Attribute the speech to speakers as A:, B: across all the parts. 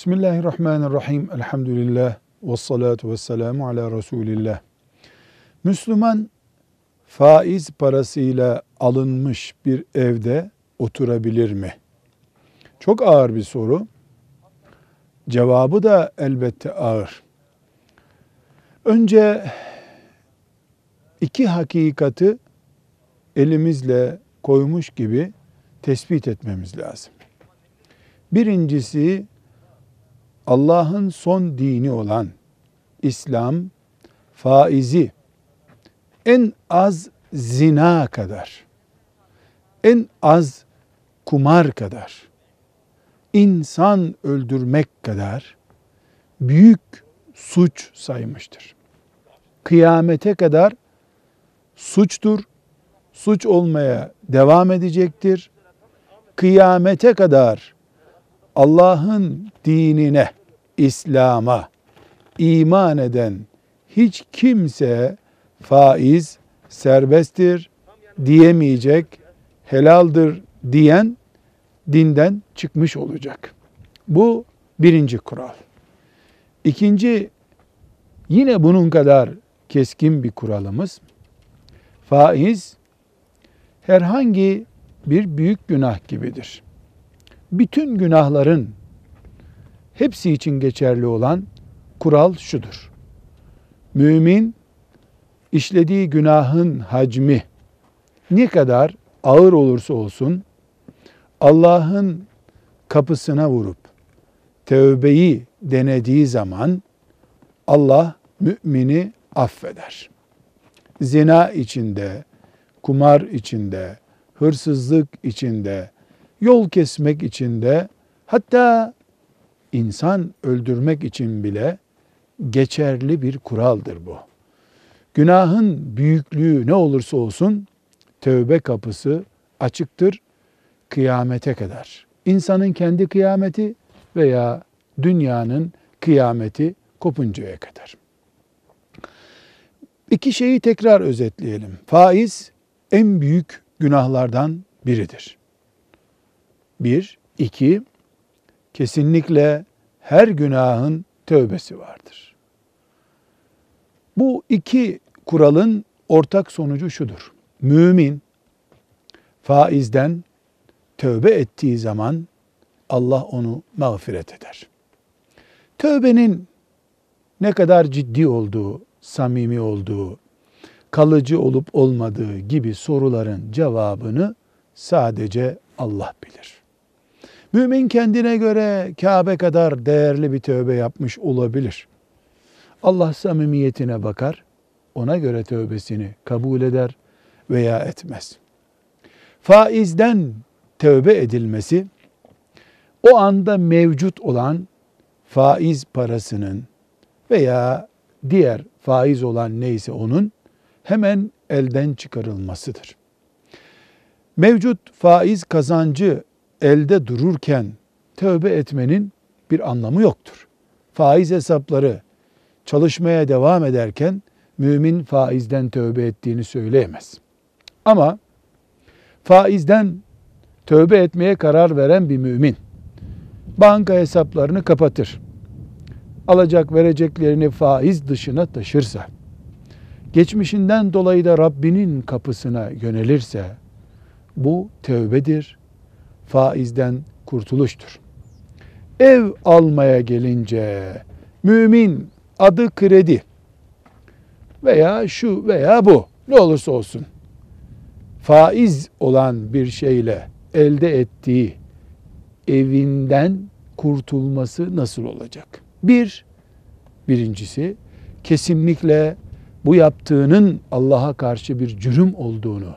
A: Bismillahirrahmanirrahim. Elhamdülillah. Ve salatu ve selamu ala Resulillah. Müslüman faiz parasıyla alınmış bir evde oturabilir mi? Çok ağır bir soru. Cevabı da elbette ağır. Önce iki hakikati elimizle koymuş gibi tespit etmemiz lazım. Birincisi Allah'ın son dini olan İslam faizi en az zina kadar, en az kumar kadar, insan öldürmek kadar büyük suç saymıştır. Kıyamete kadar suçtur, suç olmaya devam edecektir. Kıyamete kadar Allah'ın dinine, İslam'a iman eden hiç kimse faiz serbesttir diyemeyecek, helaldir diyen dinden çıkmış olacak. Bu birinci kural. İkinci, yine bunun kadar keskin bir kuralımız, faiz herhangi bir büyük günah gibidir. Bütün günahların hepsi için geçerli olan kural şudur. Mümin işlediği günahın hacmi ne kadar ağır olursa olsun Allah'ın kapısına vurup tövbeyi denediği zaman Allah mümini affeder. Zina içinde, kumar içinde, hırsızlık içinde, yol kesmek içinde, hatta insan öldürmek için bile geçerli bir kuraldır bu. Günahın büyüklüğü ne olursa olsun tövbe kapısı açıktır kıyamete kadar. İnsanın kendi kıyameti veya dünyanın kıyameti kopuncaya kadar. İki şeyi tekrar özetleyelim. Faiz en büyük günahlardan biridir. Bir, iki, kesinlikle her günahın tövbesi vardır. Bu iki kuralın ortak sonucu şudur. Mümin faizden tövbe ettiği zaman Allah onu mağfiret eder. Tövbenin ne kadar ciddi olduğu, samimi olduğu, kalıcı olup olmadığı gibi soruların cevabını sadece Allah bilir. Mümin kendine göre Kabe kadar değerli bir tövbe yapmış olabilir. Allah samimiyetine bakar, ona göre tövbesini kabul eder veya etmez. Faizden tövbe edilmesi, o anda mevcut olan faiz parasının veya diğer faiz olan neyse onun hemen elden çıkarılmasıdır. Mevcut faiz kazancı elde dururken tövbe etmenin bir anlamı yoktur. Faiz hesapları çalışmaya devam ederken mümin faizden tövbe ettiğini söyleyemez. Ama faizden tövbe etmeye karar veren bir mümin banka hesaplarını kapatır. Alacak vereceklerini faiz dışına taşırsa, geçmişinden dolayı da Rabbinin kapısına yönelirse bu tövbedir, faizden kurtuluştur. Ev almaya gelince mümin adı kredi veya şu veya bu ne olursa olsun faiz olan bir şeyle elde ettiği evinden kurtulması nasıl olacak? Bir, birincisi kesinlikle bu yaptığının Allah'a karşı bir cürüm olduğunu,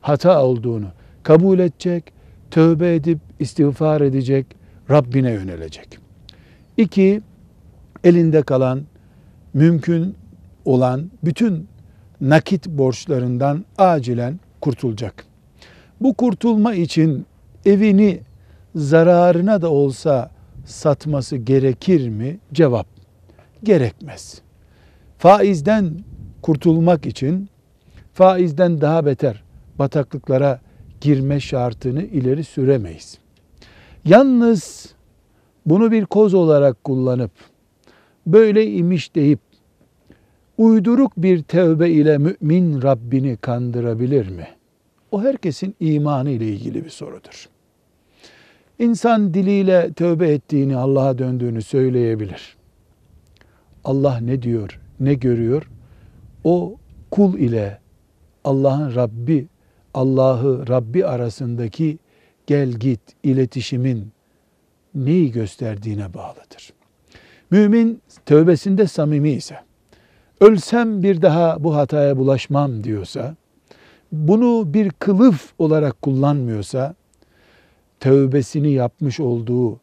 A: hata olduğunu kabul edecek, tövbe edip istiğfar edecek, Rabbine yönelecek. İki, elinde kalan, mümkün olan bütün nakit borçlarından acilen kurtulacak. Bu kurtulma için evini zararına da olsa satması gerekir mi? Cevap gerekmez. Faizden kurtulmak için faizden daha beter bataklıklara girme şartını ileri süremeyiz. Yalnız bunu bir koz olarak kullanıp böyle imiş deyip uyduruk bir tevbe ile mümin Rabbini kandırabilir mi? O herkesin imanı ile ilgili bir sorudur. İnsan diliyle tövbe ettiğini, Allah'a döndüğünü söyleyebilir. Allah ne diyor, ne görüyor? O kul ile Allah'ın Rabbi, Allah'ı Rabbi arasındaki gel git iletişimin neyi gösterdiğine bağlıdır. Mümin tövbesinde samimi ise, ölsem bir daha bu hataya bulaşmam diyorsa, bunu bir kılıf olarak kullanmıyorsa, tövbesini yapmış olduğu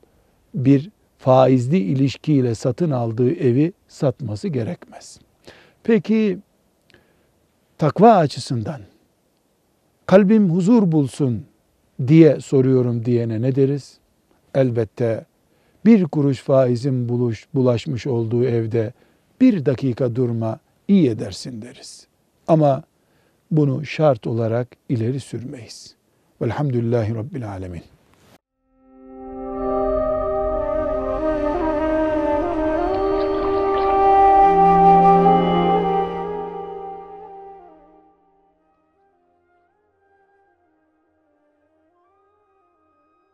A: bir faizli ilişkiyle satın aldığı evi satması gerekmez. Peki takva açısından kalbim huzur bulsun diye soruyorum diyene ne deriz? Elbette bir kuruş faizin buluş, bulaşmış olduğu evde bir dakika durma iyi edersin deriz. Ama bunu şart olarak ileri sürmeyiz. Velhamdülillahi Rabbil Alemin.